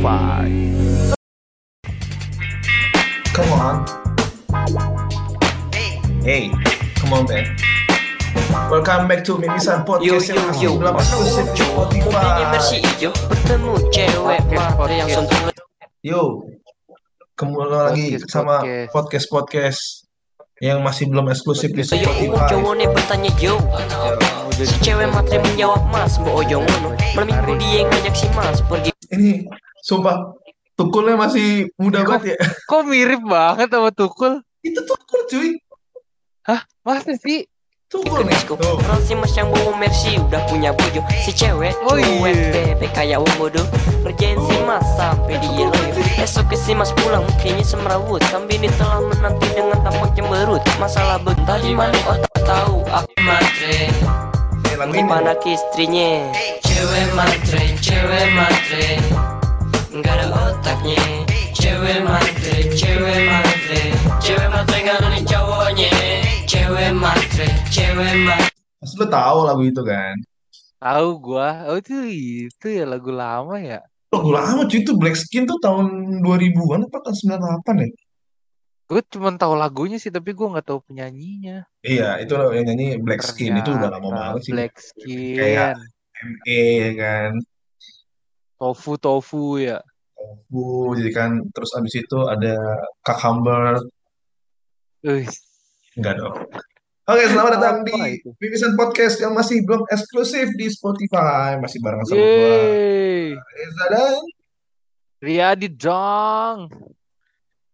Spotify. Come on. Hey, come on man. Welcome back to Mimisan Yo Podcast yo yang masih yo, belum eksklusif di Spotify. hijau bertemu cewek yang sentuh Yo, kembali lagi Podcast, sama podcast. podcast podcast yang masih belum eksklusif di. Yo Spotify. cowok nih bertanya yo Si cewek matre menjawab mas Mbak Ojo ngono Malam minggu dia ngajak si mas pergi Ini sumpah tukulnya masih muda banget ya. Kok mirip banget sama Tukul? Itu tukul cuy. Hah? Masa sih? Tukul nih. Orang si mas yang bawa Mercy udah punya bojo Si cewek Oh, cuek iya. bebe kayak wong bodoh Ngerjain si mas sampai dia loyo Esok ke si mas pulang mukanya semrawut Sambil ini telah menanti dengan tampak cemberut Masalah bentar di mana otak tahu Aku matre. Gimana ke istrinya Cewek matre, cewek matre Nggak ada otaknya Cewek matre, cewek matre Cewek matre ada nih cowoknya Cewek matre, cewek matre Pasti lo tahu lagu itu kan. Tahu gua. Oh itu itu ya lagu lama ya. Lagu lama cuy itu Black Skin tuh tahun 2000-an apa tahun 98 ya? Gue cuma tahu lagunya sih tapi gua nggak tahu penyanyinya. Iya, itu yang nyanyi Black Skin itu udah lama Ternyata banget sih. Black Kayak Skin. ME ya kan. Tofu tofu ya. Bu, jadi kan terus abis itu ada Cucumber. Wih, Enggak dong. Oke, selamat datang di Apa itu? Mimisan Podcast yang masih belum eksklusif di Spotify. Masih bareng sama Yeay. Reza dan Riyadi dong.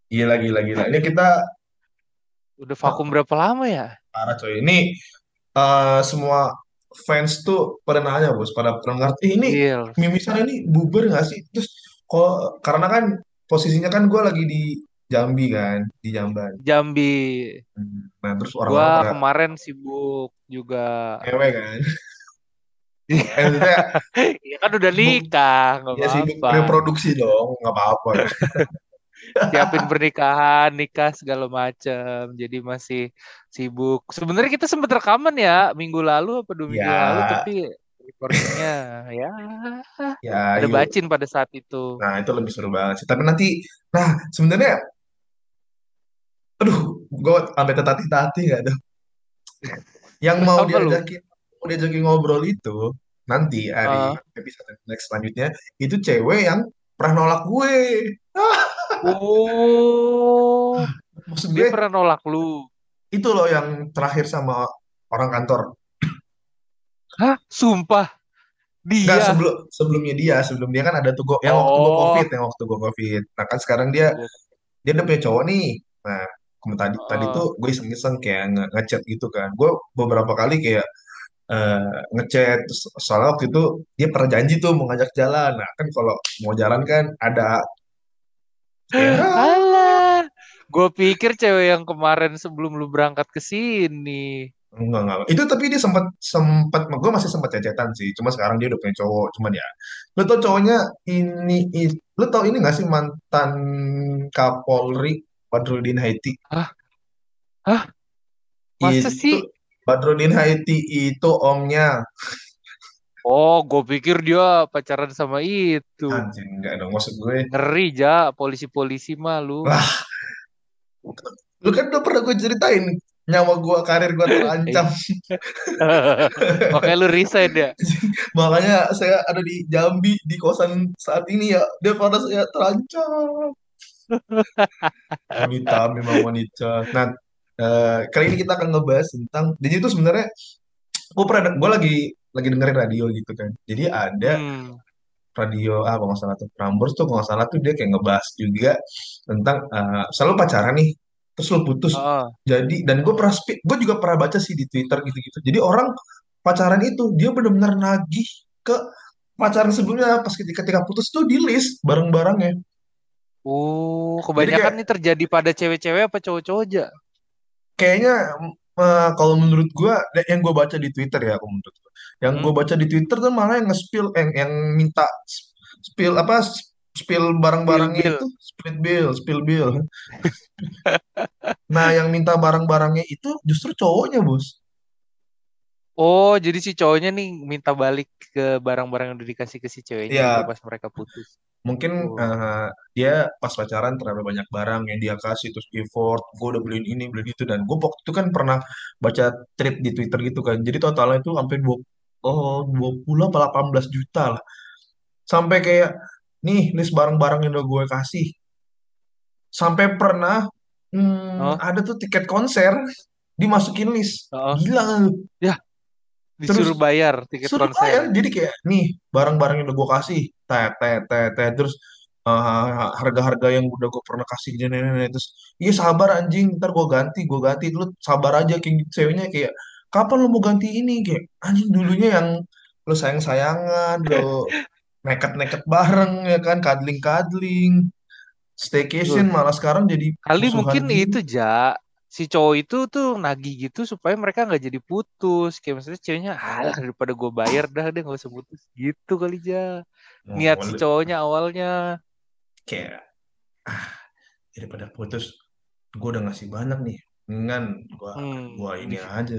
gila gila gila. Ini kita Udah vakum berapa lama ya? parah coy. Ini eh, semua fans tuh pada nanya bos, pada pada ngerti ini Gil. Mimisan ini bubar nggak sih? Terus kok karena kan posisinya kan gue lagi di Jambi kan, di Jamban. Jambi. Nah terus orang-orang Gua pada kemarin sibuk juga. ngewe kan. Eh, maksudnya Ya kan udah nikah, nggak ya sibuk apa-apa. reproduksi dong, nggak apa-apa. Siapin pernikahan, nikah segala macam. Jadi masih sibuk. Sebenarnya kita sempat rekaman ya minggu lalu apa dua minggu Ya. lalu, tapi recordingnya ya Ya, ada yuk. bacin pada saat itu. Nah itu lebih seru banget sih. Tapi nanti, nah sebenarnya, aduh, gue sampai tetati-tati nggak tuh. Yang mau Apa lu? diajakin, mau diajakin ngobrol itu nanti hari Ah. episode next selanjutnya itu cewek yang pernah nolak gue. Oh, Maksud dia gue pernah nolak lu. itu loh yang terakhir sama orang kantor. Hah? Sumpah? Enggak Dia? sebelum sebelumnya dia, sebelum dia kan ada tuh gue yang waktu gue Oh. covid, yang waktu gue covid. Nah kan sekarang dia dia udah punya cowok nih. Nah tadi tadi Oh. tuh gue iseng-iseng kayak nge- ngechat gitu kan. Gue beberapa kali kayak eh, ngechat soalnya waktu itu dia pernah janji tuh mau ngajak jalan. Nah kan kalau mau jalan kan ada Alah, gue pikir cewek yang kemarin sebelum lu berangkat ke sini. enggak enggak. Itu tapi dia sempat sempat gue masih sempat chatan sih. Cuma sekarang dia udah punya cowok. Cuman ya lo tau cowoknya ini, i- lo tau ini gak sih mantan Kapolri Badrudin Haiti? Hah? Hah? Masa itu sih? Badrudin Haiti itu omnya Oh, gue pikir dia pacaran sama itu. anjing enggak dong maksud gue Ngeri ja, polisi-polisi mah lu. Wah. lu kan udah pernah gue ceritain nyawa gue karir gue terancam Makanya lu resign ya. makanya saya ada di Jambi di kosan saat ini ya daripada saya terancam wanita memang wanita nah eh, kali ini kita akan ngebahas tentang jadi itu sebenarnya gue pernah gue lagi lagi dengerin radio gitu kan jadi ada Hmm. radio ah kalau nggak salah tuh Prambors tuh kalau nggak salah tuh dia kayak ngebahas juga tentang eh, selalu pacaran nih terus lo putus Oh. jadi dan gue pernah gue juga pernah baca sih di Twitter gitu-gitu jadi orang pacaran itu dia benar-benar nagih ke pacaran sebelumnya pas ketika, ketika putus tuh di list barang-barangnya Oh, kebanyakan kayak nih terjadi pada cewek-cewek apa cowok-cowok aja? kayaknya eh, kalau menurut gue yang gue baca di Twitter ya kalau menurut yang Hmm. gue baca di Twitter tuh malah yang nge-spill yang, yang minta spill apa spill barang-barangnya bill. itu split bill spill bill nah yang minta barang-barangnya itu justru cowoknya bos Oh, jadi si cowoknya nih minta balik ke barang-barang yang udah dikasih ke si ceweknya gitu pas mereka putus. Mungkin eh, dia pas pacaran terlalu banyak barang yang dia kasih terus effort, gue udah beliin ini, beliin itu dan gue waktu itu kan pernah baca tweet di Twitter gitu kan. Jadi totalnya itu sampai dua oh 20 apa 18 juta lah. Sampai kayak nih list barang-barang yang udah gue kasih. Sampai pernah hmm, oh, ada tuh tiket konser dimasukin list. oh, Gila nggak lu? ya Terus disuruh bayar tiket suruh konser. bayar jadi kayak nih barang-barang yang udah gue kasih. Tet tet tet tet terus uh, harga-harga yang udah gue pernah kasih ke nenek terus iya sabar anjing ntar gue ganti gue ganti. Lu sabar aja kayak gitu. Ceweknya kayak kapan lu mau ganti ini? Kayak anjing dulunya yang lu sayang-sayangan lu neket-neket bareng ya kan kadling-kadling staycation malah sekarang jadi kali mungkin gini. itu ja si cowok itu tuh nagih gitu supaya mereka nggak jadi putus. Kayak maksudnya ceweknya, alah daripada gue bayar dah deh nggak usah putus. Gitu kali ja. Niat oh, si cowoknya awalnya. kayak ah daripada putus gue udah ngasih banyak nih dengan gua Hmm, gua ini aja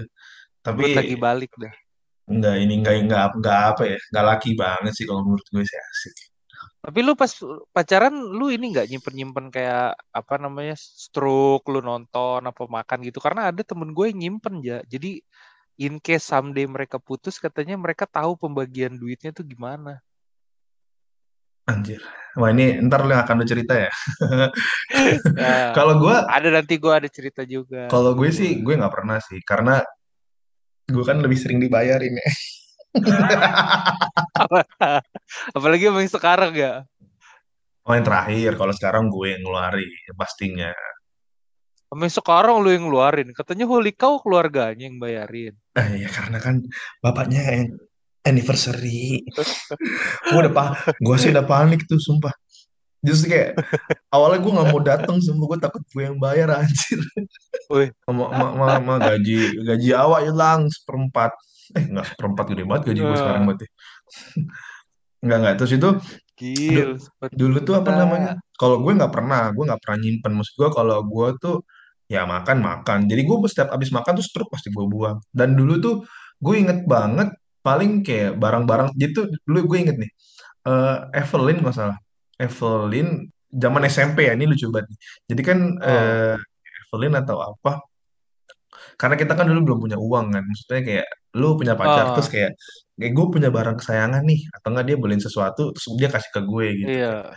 tapi gue tagih balik dah. enggak ini enggak enggak enggak apa ya enggak laki banget sih kalau menurut gue sih asik Tapi lu pas pacaran lu ini nggak nyimpen-nyimpen kayak apa namanya stroke lu nonton apa makan gitu? Karena ada temen gue yang nyimpen ya. Jadi in case someday mereka putus katanya mereka tahu pembagian duitnya tuh gimana. anjir. Wah ini ntar lu akan lu cerita ya. Ya, kalau gue ada nanti gue ada cerita juga. Kalau gue sih gue. gue nggak pernah sih. Karena gue kan lebih sering dibayarin ya Apalagi yang sekarang ya. oh yang terakhir kalau sekarang gue yang ngeluarin pastinya. Sampai sekarang lu yang ngeluarin. Katanya Holy Cow keluarganya yang bayarin. eh ya karena kan bapaknya yang anniversary. Gue udah pak gue sih udah panik tuh sumpah. Justru kayak awalnya gue nggak mau datang sumpah. Gue takut gue yang bayar anjir. Wih, sama, sama, sama, sama gaji gaji awak hilang seperempat. Eh nggak seperempat gede banget gaji gue sekarang eh, berarti nggak nggak. Terus itu du- gil, seperti dulu tuh apa namanya kalau gue nggak pernah gue nggak pernah nyimpen. Maksud gue kalau gue tuh ya makan makan. Jadi gue setiap habis makan tuh struk pasti gue buang. Dan dulu tuh gue inget banget paling kayak barang-barang jadi tuh dulu gue inget nih eh Evelyn nggak salah. Evelyn zaman SMP ya ini lucu banget nih. jadi kan Oh, eh, Evelyn atau apa karena kita kan dulu belum punya uang kan. Maksudnya kayak lu punya pacar terus oh, kayak kayak gue punya barang kesayangan nih atau enggak dia beliin sesuatu terus dia kasih ke gue gitu iya.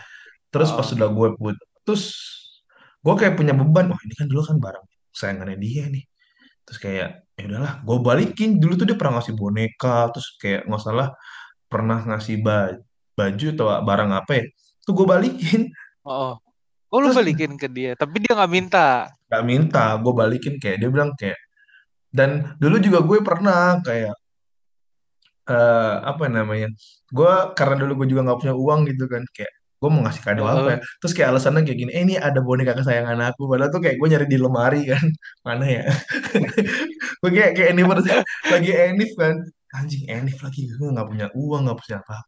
terus pas Oh, sudah gue putus gue kayak punya beban wah ini kan dulu kan barang kesayangannya dia nih terus kayak ya udahlah gue balikin dulu tuh dia pernah ngasih boneka terus kayak nggak salah pernah ngasih ba- baju atau barang apa ya tuh gue balikin oh, oh. Lu terus balikin ke dia, tapi dia nggak minta. gak minta gue balikin kayak dia bilang kayak dan dulu juga gue pernah kayak eh, apa namanya gue karena dulu gue juga nggak punya uang gitu kan kayak gue mau ngasih kado apa ya. Terus kayak alasannya kayak gini eh ini ada boneka kesayangan aku. Padahal tuh kayak gue nyari di lemari kan. Mana ya? Gue kayak kayak anniversary lagi enif kan. Anjing enif lagi gue nggak punya uang nggak punya apa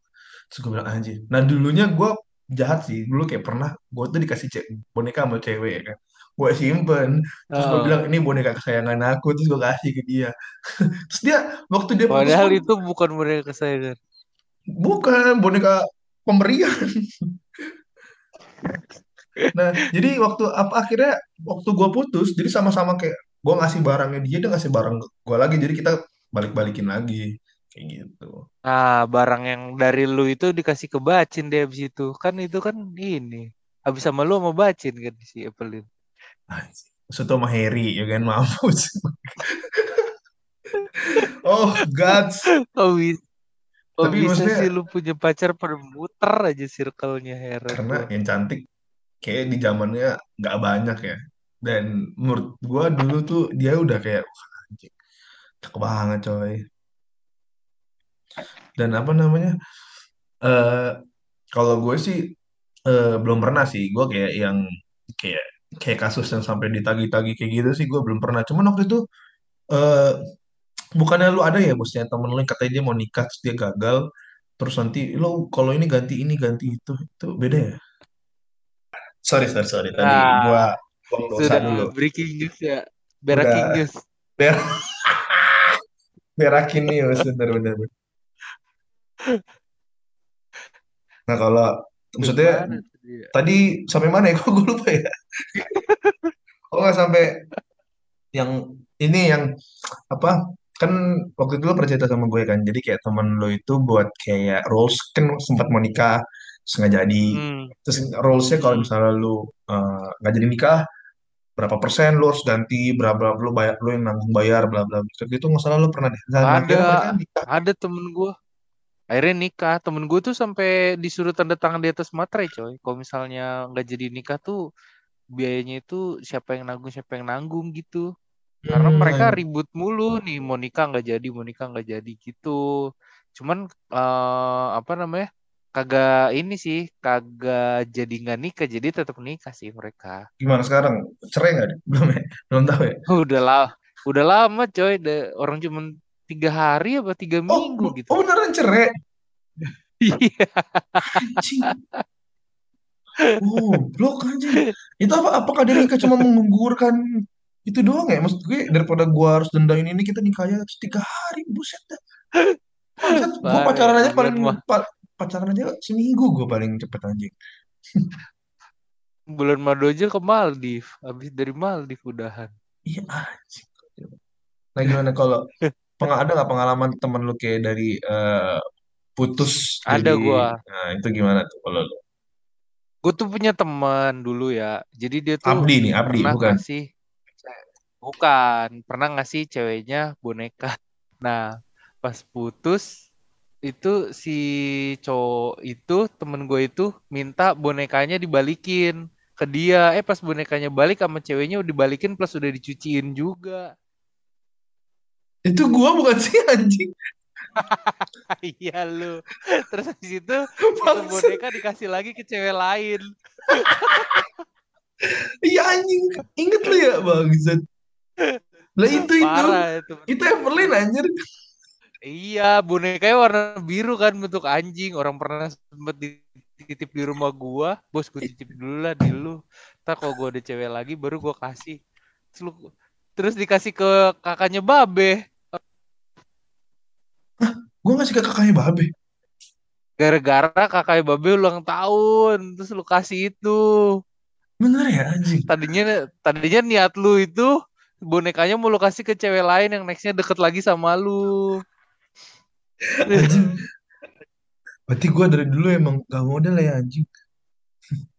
terus gue bilang anjing. Nah dulunya gue jahat sih. Dulu kayak pernah gue tuh dikasih boneka sama cewek ya kan gue simpen terus gue bilang Heeh. ini boneka kesayangan aku terus gue kasih ke dia terus dia waktu dia putus Padahal pun itu bukan mereka kesayangan. Bukan boneka pemberian. Nah, jadi waktu apa akhirnya waktu gue putus, jadi sama-sama kayak gue ngasih barangnya dia, dia ngasih barang gue lagi, jadi kita balik-balikin lagi kayak gitu. Nah, barang yang dari lu itu dikasih ke Bacin deh abis itu. Kan itu kan ini. Habis sama lu sama Bacin kan si Evelyn. Sama Harry ya kan mampus. Oh gods. Kok bisa, kok Tapi bisa maksudnya sih lu punya pacar pada muter aja circle-nya heran karena yang cantik kayak di zamannya nggak banyak ya. Dan menurut gue dulu tuh dia udah kayak "Wah, anjing, cakep banget coy. Dan apa namanya? eh kalau gue sih eh, belum pernah sih. Gue kayak yang kayak kayak kasus yang sampai ditagi-tagi kayak gitu sih gue belum pernah. Cuman waktu itu eh bukannya lu ada ya bosnya temen lu yang katanya dia mau nikah terus dia gagal. Terus nanti lo kalau ini ganti ini ganti itu itu beda ya? Sorry sorry sorry tadi gua Nah, buang dosa sudah dulu. breaking news ya. Breaking Udah news. ber berakin nih mas bener bener. Nah kalau maksudnya Gimana dia? tadi sampai mana ya? Kok gue lupa ya? Oh nggak sampai yang ini yang apa? Kan waktu itu lo pernah cerita sama gue kan jadi kayak temen lo itu buat kayak rules kan sempat mau nikah terus nggak jadi. Hmm, terus rulesnya kalau misalnya lu eh, nggak jadi nikah berapa persen lu harus ganti berapa lu bayar lu yang nanggung bayar bla bla bla gitu. Nggak salah lu pernah deh. Ada, ada temen gue. Akhirnya nikah. Temen gue tuh sampai disuruh tanda tangan di atas materai, coy. Kalau misalnya nggak jadi nikah tuh biayanya itu siapa yang nanggung, siapa yang nanggung gitu. Karena mereka hmm, ribut mulu nih, mau nikah nggak jadi, mau nikah nggak jadi gitu. Cuman eh, apa namanya? Kagak ini sih, kagak jadi nggak nikah, jadi tetap nikah sih mereka. gimana sekarang cerai nggak belum ya belum tahu ya Udah lah, udah lama coy. Orang cuman tiga hari apa tiga oh minggu bu- gitu. oh beneran cerai? Iya, anjing. Oh blok anjing. Itu apa apakah dia nikah cuma menggugurkan itu doang ya? Maksud gue daripada gua harus dendain ini kita nikahnya tiga hari buset dah. Ya, pacaran aja paling pa- pacaran aja seminggu gua paling cepet anjing. Bulan madu aja ke Maldives. Habis dari Maldives udahan. iya anjing. Nah gimana kalau peng ada nggak pengalaman temen lu kayak dari eh, putus jadi Ada gua. nah itu gimana tuh kalau lu Gue tuh punya teman dulu ya. Jadi dia tuh Abdi nih Abdi pernah bukan ngasih bukan, pernah ngasih ceweknya boneka. Nah, pas putus itu si cowok itu temen gue itu minta bonekanya dibalikin ke dia. Eh pas bonekanya balik sama ceweknya udah dibalikin plus udah dicuciin juga. Itu gua bukan sih anjing Iya lu. Terus habis itu itu Bangsat. boneka dikasih lagi ke cewek lain. iya anjing inget lu ya bangsat lah itu itu itu. itu Evelyn anjir Iya, bonekanya warna biru kan bentuk anjing. Orang pernah sempet dititip di rumah gua. Bos, gue titip dulu lah di lu. Ntar kalau gua ada cewek lagi baru gua kasih. Terus dikasih ke kakaknya Babe. Gua ngasih ke kakaknya Babe Gara-gara kakaknya Babe ulang tahun. Terus lu kasih itu. bener ya anjing Tadinya tadinya niat lu itu bonekanya mau lu kasih ke cewek lain yang nextnya deket lagi sama lu. anjing berarti gua dari dulu emang gak model ya anjing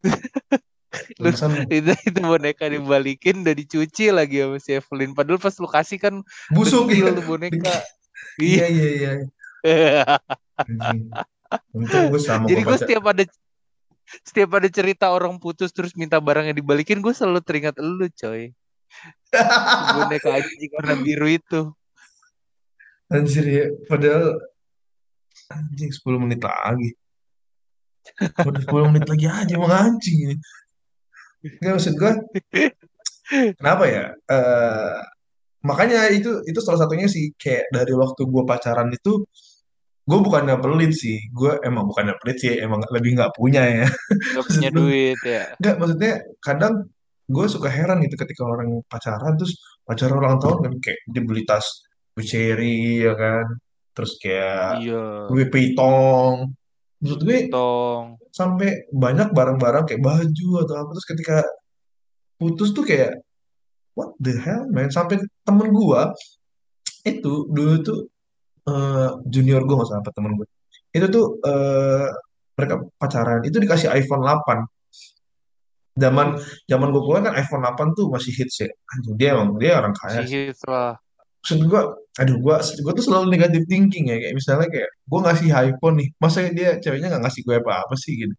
Lu, itu, itu boneka dibalikin udah dicuci lagi sama si Evelyn. Padahal pas lu kasih kan busuk ya boneka. iya Iya. iya untung gue sama Jadi gue setiap ada setiap ada cerita orang putus terus minta barangnya dibalikin, gue selalu teringat lu, coy. Boneka anjing warna biru itu. anjir ya. Padahal anjing 10 menit lagi. Udah 10 menit lagi aja emang anjing ini. Nggak maksud gue kenapa ya? Eh makanya itu itu salah satunya sih kayak dari waktu gue pacaran itu gue bukannya pelit sih gue emang bukannya pelit sih emang lebih nggak punya ya Gak maksud punya gue duit ya. nggak maksudnya kadang gue suka heran gitu ketika orang pacaran terus pacaran ulang tahun kan kayak dibeli tas Buceri ya kan terus kayak Iya. Louis Vuitton maksud gue Tong. sampai banyak barang-barang kayak baju atau apa terus ketika putus tuh kayak what the hell man sampai temen gue itu dulu tuh eh, junior gue nggak salah apa temen gue itu tuh eh, mereka pacaran. Itu dikasih iPhone 8 zaman zaman gue kuliah kan iPhone 8 tuh masih hits ya. Anjing dia emang dia orang kaya. Si sih hits lah. maksud gue aduh gue gue tuh selalu negatif thinking ya. Kayak misalnya kayak gue ngasih iPhone nih masa dia ceweknya nggak ngasih gue apa-apa sih gitu?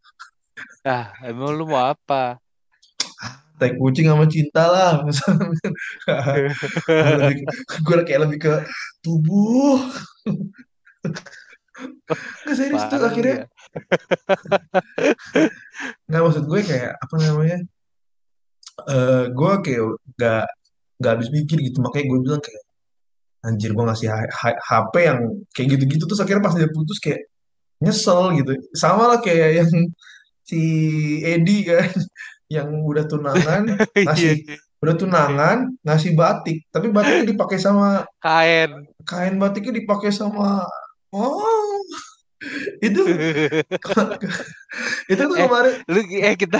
Ah, emang lu mau apa? Tai kucing sama cinta lah. Gue kayak lebih ke tubuh. Nggak serius tuh akhirnya. ya. nggak maksud gue kayak apa namanya eh gue kayak nggak nggak habis mikir gitu. Makanya gue bilang kayak anjir gue ngasih HP yang kayak gitu-gitu terus akhirnya pas dia putus kayak nyesel gitu. Sama lah kayak yang si Edi kan yang udah tunangan Iya. ngasih udah tunangan ngasih batik. Tapi batiknya dipakai sama Kain. kain batiknya dipakai sama oh. Itu itu tuh Eh, kemarin. lu eh kita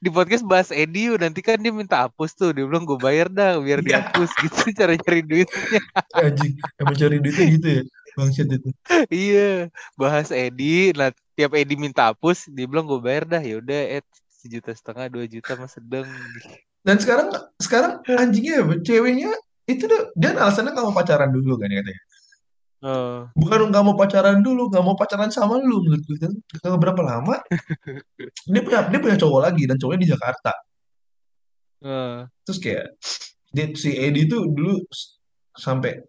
di podcast bahas Edi nanti kan dia minta hapus tuh. Dia bilang gue bayar dah biar Iya. dihapus. Gitu cara cari duitnya. Anjing. Emang cari duitnya gitu ya? Bangsat itu. Iya. Bahas Edi. Nah tiap Edi minta hapus dia bilang gue bayar dah. Ya udah Ed sejuta setengah dua juta mah sedang dan sekarang sekarang anjingnya ceweknya itu tuh dia alasannya kamu pacaran dulu kan katanya oh. bukan nggak mau pacaran dulu nggak mau pacaran sama lu menurut gue kan berapa lama dia punya dia punya cowok lagi dan cowoknya di Jakarta oh. terus kayak dia, si Edi tuh dulu sampai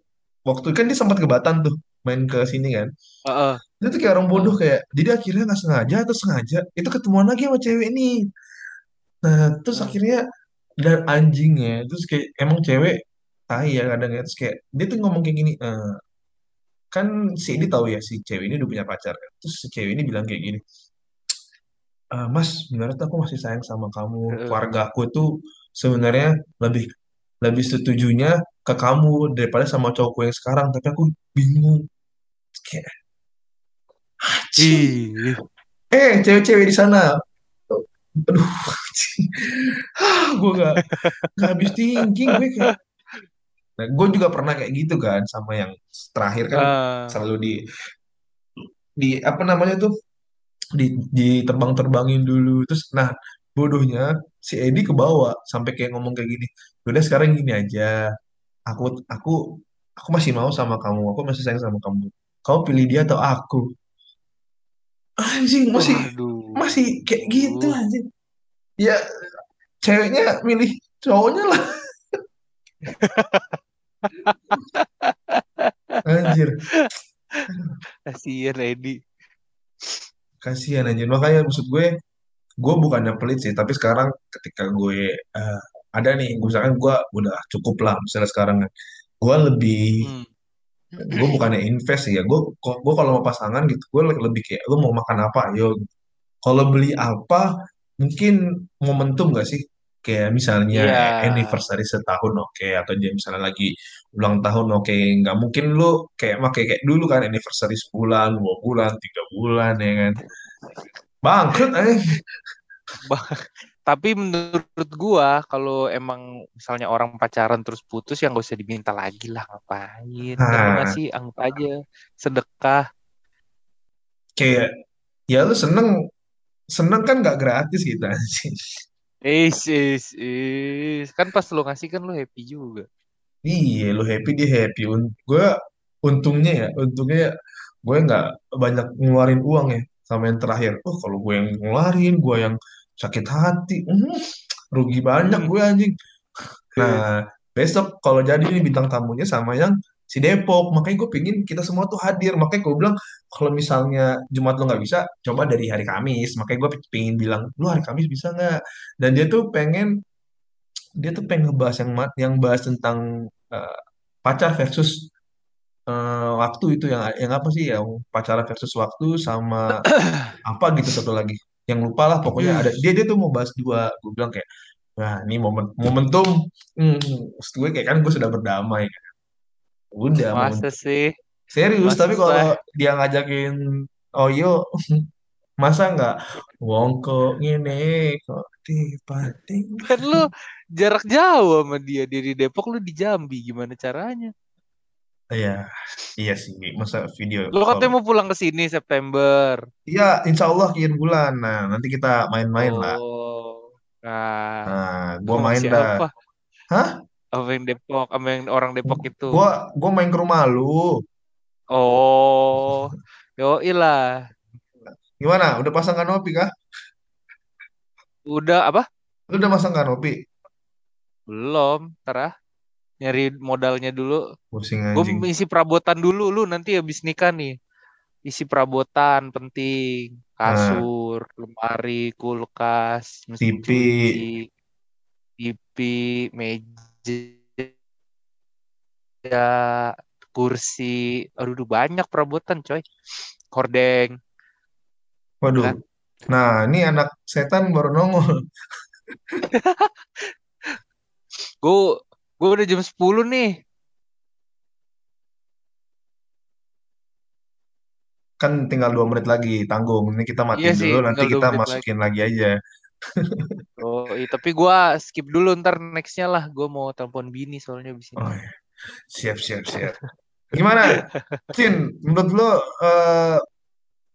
waktu kan dia sempat ke Batam tuh main ke sini kan oh. Dia tuh kayak orang bodoh kayak jadi akhirnya nggak sengaja atau sengaja itu ketemuan lagi sama cewek nih nah terus Hmm. akhirnya dan anjingnya terus kayak emang cewek tai ya kadang ya terus kayak dia tuh ngomong kayak gini "Eh, kan si Edi tahu ya si cewek ini udah punya pacar kan? Terus si cewek ini bilang kayak gini "Eh, Mas sebenarnya tuh aku masih sayang sama kamu. Heeh. keluarga aku tuh sebenarnya lebih lebih setujunya ke kamu daripada sama cowokku yang sekarang tapi aku bingung. Kayak Ih, eh cewek-cewek di sana. Aduh gue gak, gak habis thinking gue kayak nah, gue juga pernah kayak gitu kan sama yang terakhir kan ah. selalu di di apa namanya tuh? Di diterbang-terbangin dulu. Terus nah bodohnya si Edi kebawa sampai kayak ngomong kayak gini udah sekarang gini aja. Aku aku aku masih mau sama kamu. Aku masih sayang sama kamu. Kau pilih dia atau aku anjing masih Waduh. masih kayak gitu anjing ya ceweknya milih cowoknya lah anjir Kasihan Edi. kasihan anjir makanya maksud gue gue bukannya pelit sih tapi sekarang ketika gue eh, ada nih misalkan gue udah cukup lah misalnya sekarang kan gue lebih Hmm. Gue bukannya invest sih ya. Gue gue kalau mau pasangan gitu gue lebih kayak lu mau makan apa? Ayo. Kalau beli apa mungkin momentum gak sih? Kayak misalnya Iya. anniversary setahun oke. Atau dia misalnya lagi ulang tahun oke. Nggak mungkin lu kayak pakai kayak dulu kan anniversary sebulan dua bulan tiga bulan ya kan? Bangkrut eh tapi menurut gua kalau emang misalnya orang pacaran terus putus ya nggak usah diminta lagi lah ngapain? Nah. Ngasih anggap aja sedekah. Kayak ya lu seneng seneng kan nggak gratis gitu. Sih is is is kan pas lu ngasih kan lu happy juga. Iya lu happy dia happy. Un- gue untungnya ya untungnya ya, gue nggak banyak ngeluarin uang ya sama yang terakhir. Oh kalau gue yang ngeluarin gue yang sakit hati. Hmm, rugi banyak Hmm. gue anjing. Nah besok kalau jadi ini bintang tamunya sama yang si Depok. Makanya gue pingin kita semua tuh hadir. Makanya gue bilang kalau misalnya Jumat lo nggak bisa coba dari hari Kamis. Makanya gue pingin bilang lu hari Kamis bisa nggak? Dan dia tuh pengen dia tuh pengen ngebahas yang yang bahas tentang eh, pacar versus eh, waktu itu. Yang yang apa sih? Yang pacaran versus waktu sama apa gitu satu lagi yang lupa lah pokoknya ada. Dia dia tuh mau bahas dua gue bilang kayak nah ini momen momentum. Hmm, maksud gue kayak kan gue sudah berdamai udah masa momentum. sih? Serius masa tapi kalau dia ngajakin Oyo masa nggak? Wongko ini kok dipating kan lu jarak jauh sama dia dia di Depok lu di Jambi. Gimana caranya Iya, iya sih. Masa video lu call. katanya mau pulang ke sini September Iya, insya Allah kian bulan. Nah, nanti kita main-main lah. oh nah Nah, gua main dah. siapa Hah? sama yang Depok sama yang orang Depok itu Gua, gua main ke rumah lu. oh yo lah Gimana? Udah pasang kanopi kah? udah apa Lu udah pasang kanopi? belum ntar ah nyari modalnya dulu gue isi perabotan dulu lu nanti habis nikah nih isi perabotan penting kasur lemari kulkas mesin TV. TV meja kursi aduh aduh, banyak perabotan coy kordeng Waduh. Kan? Nah, ini anak setan baru nongol. gue gue udah jam 10 nih kan tinggal dua menit lagi tanggung. Ini kita Iya matiin sih, dulu, nanti tinggal dua kita menit lagi. masukin lagi aja. Oh, iya, tapi gua skip dulu ntar nextnya lah. Gua mau telepon bini soalnya di sini. Oh, iya. siap siap siap. Gimana, Cin? Menurut lo, eh,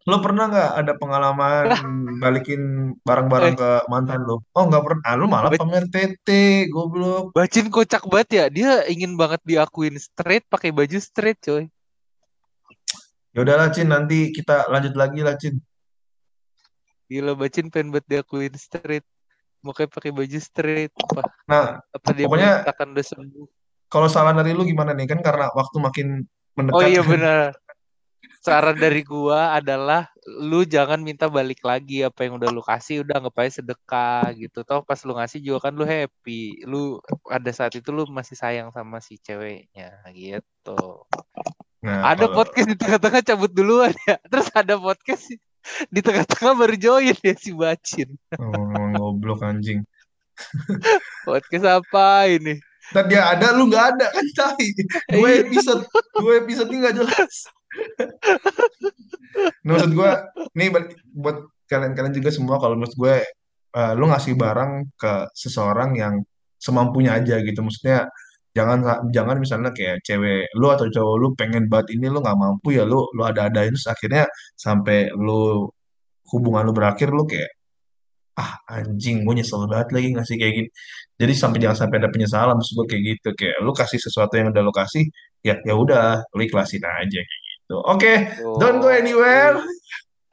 lo pernah nggak ada pengalaman balikin barang-barang Eh, ke mantan lo? Oh nggak pernah. Ah, lo malah pamer TT, goblok. Bacin kocak banget ya. Dia ingin banget diakuin straight pakai baju straight, coy. Ya udahlah, Cin. Nanti kita lanjut lagi lah, Cin. Gila Bacin pengen banget diakuin straight. Makanya pakai baju straight. Apa, Nah, apa dia pokoknya merasakan udah sembuh? kalau saran dari lu gimana nih? Kan karena waktu makin Oh mendekat iya kan. benar. Saran dari gua adalah lu jangan minta balik lagi apa yang udah lu kasih udah anggap aja sedekah gitu. Toh pas lu ngasih juga kan lu happy. Lu ada saat itu lu masih sayang sama si ceweknya gitu. Nah, Ada kalau podcast di tengah-tengah cabut duluan ya. Terus ada podcast di tengah-tengah baru join ya si Bacin. oh, emang goblok anjing. Podcast apa ini? Tadi ada, lu nggak ada kan tai. Dua Iya. episode, dua episode ini nggak jelas. Nah, maksud gue, nih buat kalian-kalian juga semua, kalau menurut gue, eh, lu ngasih barang ke seseorang yang semampunya aja gitu. Maksudnya jangan jangan misalnya kayak cewek lu atau cowok lu pengen banget ini lu nggak mampu ya lu lu ada-adain terus akhirnya sampai lu hubungan lu berakhir lu kayak ah anjing gue nyesel banget lagi ngasih kayak gini jadi sampai jangan sampai ada penyesalan maksud gue kayak gitu kayak lu kasih sesuatu yang udah lu kasih ya ya udah lu ikhlasin aja kayak oke don't go anywhere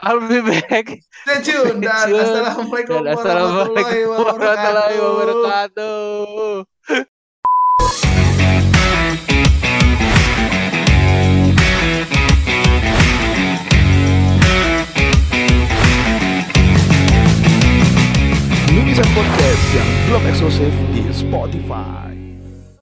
I'll be back. stay tune dan assalamualaikum Dan assalamualaikum warahmatullahi wabarakatuh. Lukisan Podcast yang belum eksklusif di Spotify.